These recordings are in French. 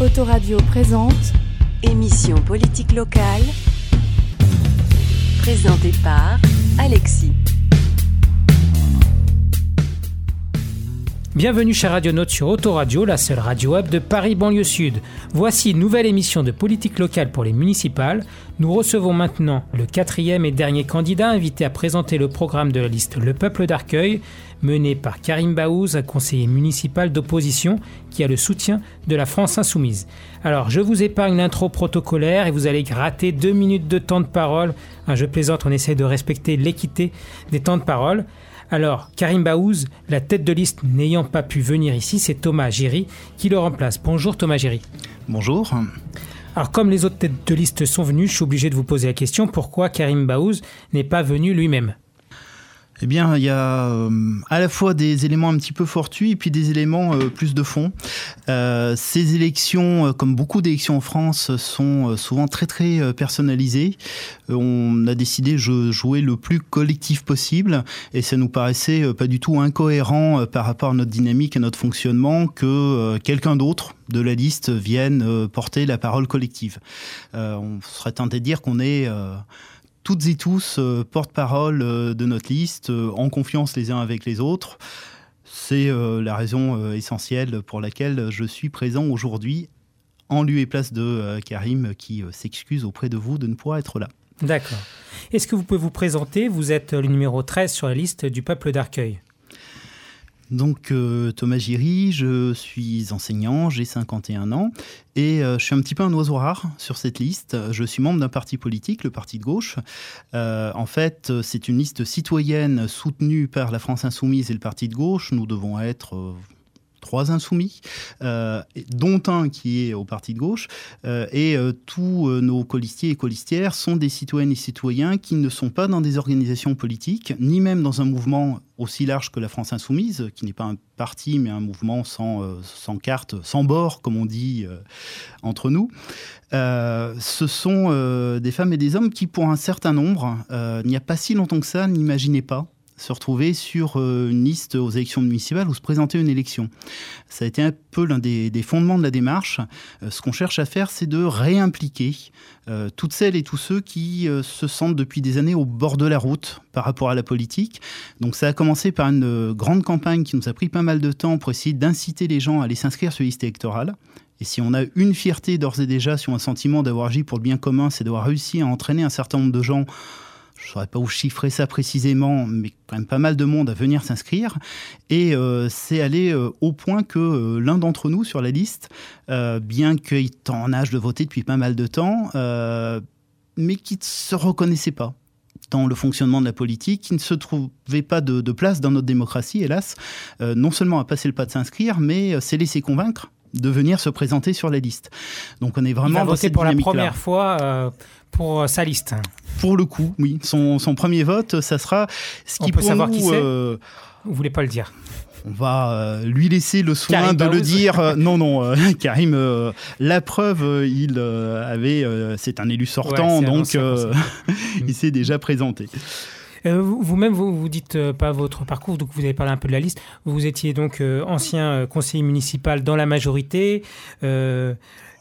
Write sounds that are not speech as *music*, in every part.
Autoradio présente Émission politique locale. Présentée par Alexis. Bienvenue chez Radionautes sur Autoradio, la seule radio web de Paris banlieue sud. Voici une nouvelle émission de politique locale pour les municipales. Nous recevons maintenant le quatrième et dernier candidat invité à présenter le programme de la liste Le Peuple d'Arcueil, mené par Karim Baouz, conseiller municipal d'opposition qui a le soutien de la France insoumise. Alors, je vous épargne l'intro protocolaire et vous allez gratter deux minutes de temps de parole. Ah, je plaisante, on essaie de respecter l'équité des temps de parole. Alors, Karim Baouz, la tête de liste n'ayant pas pu venir ici, c'est Thomas Géry qui le remplace. Bonjour Thomas Géry. Bonjour. Alors, comme les autres têtes de liste sont venues, je suis obligé de vous poser la question pourquoi Karim Baouz n'est pas venu lui-même? Eh bien, il y a euh, à la fois des éléments un petit peu fortuits et puis des éléments euh, plus de fond. Euh, ces élections, comme beaucoup d'élections en France, sont souvent très très personnalisées. on a décidé de jouer le plus collectif possible et ça nous paraissait pas du tout incohérent par rapport à notre dynamique et notre fonctionnement que quelqu'un d'autre de la liste vienne porter la parole collective. on serait tenté de dire qu'on est toutes et tous euh, porte-parole euh, de notre liste, euh, en confiance les uns avec les autres. C'est la raison essentielle pour laquelle je suis présent aujourd'hui en lieu et place de Karim qui s'excuse auprès de vous de ne pas être là. D'accord. Est-ce que vous pouvez vous présenter? Vous êtes le numéro 13 sur la liste du peuple d'Arcueil. Donc euh, Thomas Giry, je suis enseignant, j'ai 51 ans et euh, je suis un petit peu un oiseau rare sur cette liste. Je suis membre d'un parti politique, le Parti de gauche. Euh, en fait, c'est une liste citoyenne soutenue par la France insoumise et le Parti de gauche. Nous devons être trois insoumis, euh, dont un qui est au parti de gauche. Euh, et euh, tous nos colistiers et colistières sont des citoyennes et citoyens qui ne sont pas dans des organisations politiques, ni même dans un mouvement aussi large que la France insoumise, qui n'est pas un parti, mais un mouvement sans, sans carte, sans bord, comme on dit entre nous. ce sont des femmes et des hommes qui, pour un certain nombre, il n'y a pas si longtemps que ça, n'imaginaient pas se retrouver sur euh, une liste aux élections municipales ou se présenter une élection. Ça a été un peu l'un des, fondements de la démarche. Euh, ce qu'on cherche à faire, c'est de réimpliquer euh, toutes celles et tous ceux qui se sentent depuis des années au bord de la route par rapport à la politique. Donc ça a commencé par une grande campagne qui nous a pris pas mal de temps pour essayer d'inciter les gens à aller s'inscrire sur les listes électorales. Et si on a une fierté d'ores et déjà sur un sentiment d'avoir agi pour le bien commun, c'est d'avoir réussi à entraîner un certain nombre de gens je ne saurais pas où chiffrer ça précisément, mais quand même pas mal de monde à venir s'inscrire. Et euh, c'est allé euh, au point que euh, l'un d'entre nous sur la liste, bien qu'il était en âge de voter depuis pas mal de temps, mais qui ne se reconnaissait pas dans le fonctionnement de la politique, qui ne se trouvait pas de, place dans notre démocratie, hélas, non seulement à passer le pas de s'inscrire, mais s'est laissé convaincre de venir se présenter sur la liste. Donc on est vraiment Il va pour la première fois pour sa liste. Pour le coup, oui. Son, premier vote, ça sera ce qui On peut savoir qui c'est euh, Vous voulez pas le dire on va euh, lui laisser le soin de le dire. Euh, *laughs* non, non, *laughs* Karim, la preuve, il avait, c'est un élu sortant, donc *laughs* il s'est déjà présenté. Vous-même, vous, vous dites pas votre parcours, donc vous avez parlé un peu de la liste. Vous étiez donc ancien conseiller municipal dans la majorité.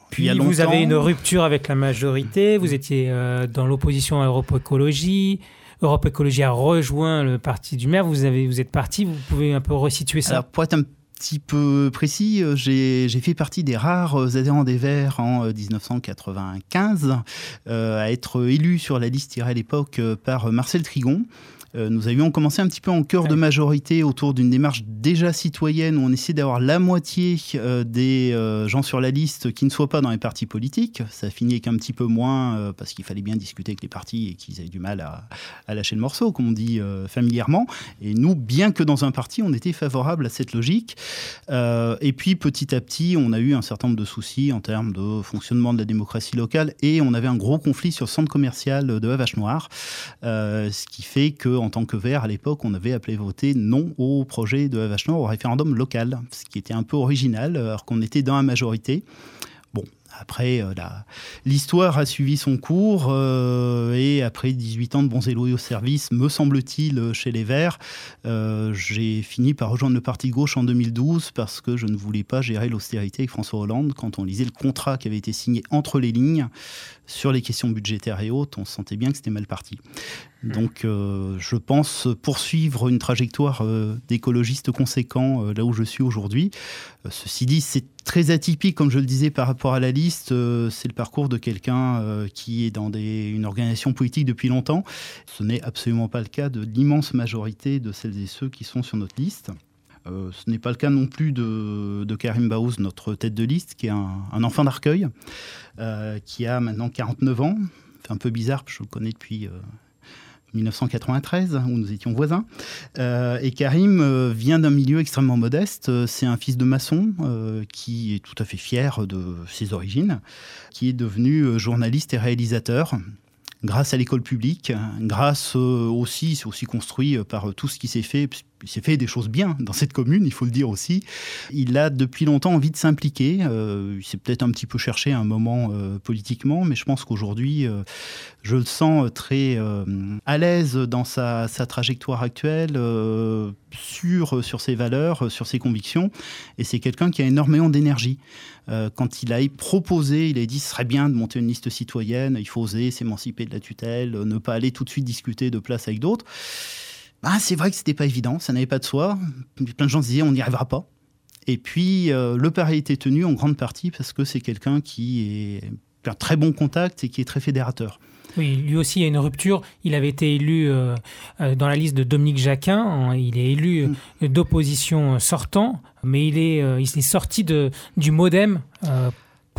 Puis vous avez une rupture avec la majorité, vous étiez euh, dans l'opposition à Europe Écologie. Europe Écologie a rejoint le parti du maire, vous, avez, vous êtes parti, vous pouvez un peu resituer ça Alors, Pour être un petit peu précis, euh, j'ai fait partie des rares euh, adhérents des Verts en 1995 à être élu sur la liste tirée à l'époque par Marcel Trigon. Euh, nous avions commencé un petit peu en cœur de majorité autour d'une démarche déjà citoyenne où on essayait d'avoir la moitié euh, des euh, gens sur la liste qui ne soient pas dans les partis politiques. Ça finit qu'un petit peu moins parce qu'il fallait bien discuter avec les partis et qu'ils avaient du mal à, lâcher le morceau, comme on dit familièrement. Et nous, bien que dans un parti, on était favorable à cette logique. et puis petit à petit, on a eu un certain nombre de soucis en termes de fonctionnement de la démocratie locale et on avait un gros conflit sur le centre commercial de la Vache Noire, ce qui fait que en tant que vert, à l'époque, on avait appelé voter non au projet de Vache au référendum local, ce qui était un peu original, alors qu'on était dans la majorité. Bon, Après, euh, l'histoire a suivi son cours euh, et après 18 ans de bons et loyaux services, me semble-t-il, chez les Verts, euh, j'ai fini par rejoindre le parti gauche en 2012 parce que je ne voulais pas gérer l'austérité avec François Hollande. Quand on lisait le contrat qui avait été signé entre les lignes sur les questions budgétaires et autres, on sentait bien que c'était mal parti. Mmh. Donc je pense poursuivre une trajectoire d'écologiste conséquent là où je suis aujourd'hui. ceci dit, c'est très atypique, comme je le disais par rapport à la liste. Euh, c'est le parcours de quelqu'un euh, qui est dans une organisation politique depuis longtemps. Ce n'est absolument pas le cas de l'immense majorité de celles et ceux qui sont sur notre liste. Euh, ce n'est pas le cas non plus de, Karim Baouz, notre tête de liste, qui est un, enfant d'Arcueil, qui a maintenant 49 ans. C'est un peu bizarre, je le connais depuis 1993, où nous étions voisins. Euh, et Karim euh, vient d'un milieu extrêmement modeste. Euh, c'est un fils de maçon qui est tout à fait fier de ses origines, qui est devenu journaliste et réalisateur grâce à l'école publique, grâce aussi, c'est aussi construit par tout ce qui s'est fait il s'est fait des choses bien dans cette commune, il faut le dire aussi. Il a depuis longtemps envie de s'impliquer. Euh, il s'est peut-être un petit peu cherché un moment euh, politiquement, mais je pense qu'aujourd'hui, euh, je le sens très à l'aise dans sa, trajectoire actuelle, sur ses valeurs, sur ses convictions. Et c'est quelqu'un qui a énormément d'énergie. quand il a proposé, il a dit ce serait bien de monter une liste citoyenne, il faut oser s'émanciper de la tutelle, ne pas aller tout de suite discuter de place avec d'autres. Bah, c'est vrai que c'était pas évident, ça n'avait pas de soi. Plein de gens se disaient on n'y arrivera pas. Et puis euh, le pari était tenu en grande partie parce que c'est quelqu'un qui est un très bon contact et qui est très fédérateur. Oui, lui aussi, il y a une rupture. Il avait été élu euh, euh, dans la liste de Dominique Jacquin. Il est élu mm. d'opposition sortant, mais il est, il est sorti de, du modem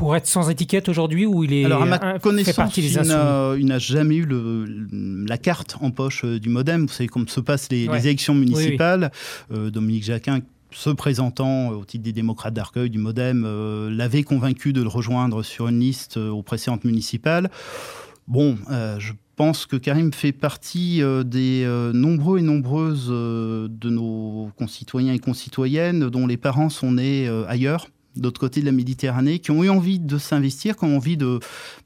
pour être sans étiquette aujourd'hui ou il est Alors à ma connaissance, il n'a jamais eu le, la carte en poche euh, du modem. Vous savez comment se passent les, élections municipales. Euh, Dominique Jacquin se présentant au titre des démocrates d'Arcueil du Modem, euh, l'avait convaincu de le rejoindre sur une liste aux précédentes municipales. Bon, je pense que Karim fait partie des nombreux et nombreuses de nos concitoyens et concitoyennes dont les parents sont nés ailleurs d'autre côté de la Méditerranée, qui ont eu envie de s'investir, qui ont envie de,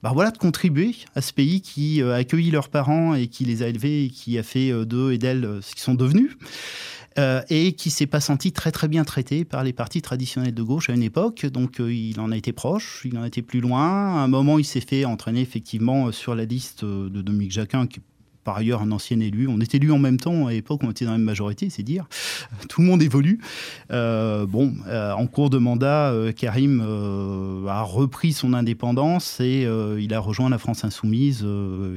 bah voilà, de contribuer à ce pays qui euh, a accueilli leurs parents et qui les a élevés et qui a fait euh, d'eux et d'elles euh, ce qu'ils sont devenus. et qui s'est pas senti très très bien traité par les partis traditionnels de gauche à une époque. Donc il en a été proche, il en a été plus loin. À un moment, il s'est fait entraîner effectivement sur la liste de Dominique Jacquin, qui par ailleurs un ancien élu. On était élu en même temps à l'époque, on était dans la même majorité, c'est dire. *laughs* Tout le monde évolue. Euh, bon, euh, en cours de mandat, euh, Karim a repris son indépendance et il a rejoint la France Insoumise.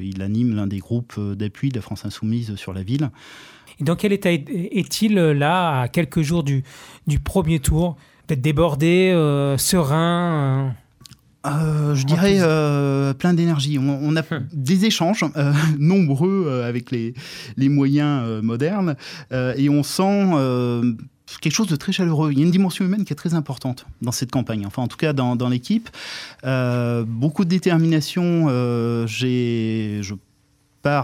il anime l'un des groupes d'appui de la France Insoumise sur la ville. Et dans quel état est-il là, à quelques jours du, du premier tour? Peut-être débordé, serein euh, je dirais euh, plein d'énergie. On, a hum. des échanges euh, *laughs* nombreux avec les, les moyens modernes et on sent quelque chose de très chaleureux. Il y a une dimension humaine qui est très importante dans cette campagne, enfin en tout cas dans, dans l'équipe. beaucoup de détermination. J'ai, je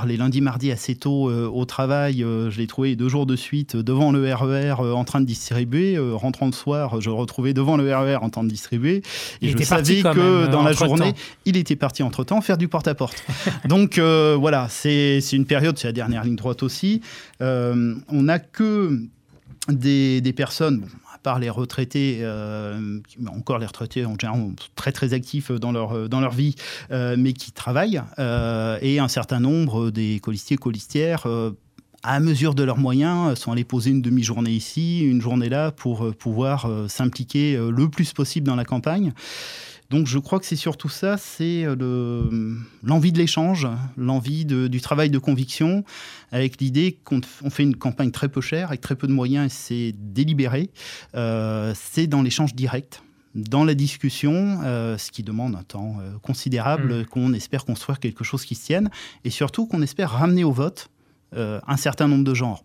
les lundis, mardis assez tôt euh, au travail. Euh, je l'ai trouvé deux jours de suite devant le RER euh, en train de distribuer. rentrant le soir, je le retrouvais devant le RER en train de distribuer. Et je savais que dans la journée, il était parti entre-temps faire du porte-à-porte. *laughs* Donc voilà, c'est une période, c'est la dernière ligne droite aussi. on n'a que des, des personnes, par les retraités, euh, encore les retraités en général très très actifs dans leur, euh, dans leur vie, euh, mais qui travaillent, et un certain nombre des colistiers, colistières, à mesure de leurs moyens, sont allés poser une demi-journée ici, une journée là, pour pouvoir s'impliquer le plus possible dans la campagne. Donc je crois que c'est surtout ça, c'est euh, l'envie de l'échange, l'envie du travail de conviction, avec l'idée qu'on fait une campagne très peu chère, avec très peu de moyens, et c'est délibéré. Euh, c'est dans l'échange direct dans la discussion, euh, ce qui demande un temps considérable, mmh. qu'on espère construire quelque chose qui se tienne, et surtout qu'on espère ramener au vote un certain nombre de genres.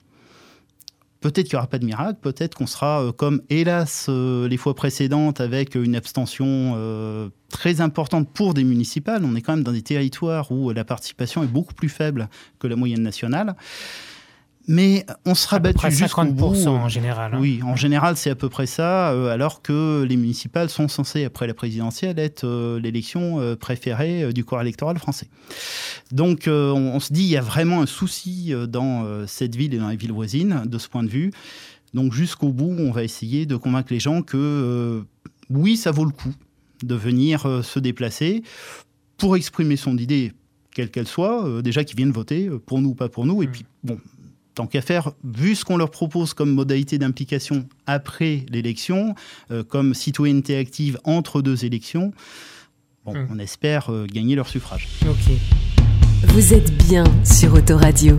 Peut-être qu'il n'y aura pas de miracle, peut-être qu'on sera euh, comme, hélas, euh, les fois précédentes, avec une abstention euh, très importante pour des municipales. On est quand même dans des territoires où la participation est beaucoup plus faible que la moyenne nationale. Mais on sera battu jusqu'au bout. en général. Hein. Oui, en général, c'est à peu près ça, euh, alors que les municipales sont censées, après la présidentielle, être euh, l'élection euh, préférée du corps électoral français. Donc, on, se dit, il y a vraiment un souci dans cette ville et dans les villes voisines, de ce point de vue. Donc, jusqu'au bout, on va essayer de convaincre les gens que oui, ça vaut le coup de venir se déplacer pour exprimer son idée quelle qu'elle soit, déjà qu'ils viennent voter, pour nous ou pas pour nous, et mmh. puis bon, tant qu'à faire, vu ce qu'on leur propose comme modalité d'implication après l'élection, euh, comme citoyenneté active entre deux élections, bon, hmm. on espère euh, gagner leur suffrage. Vous êtes bien sur Autoradio.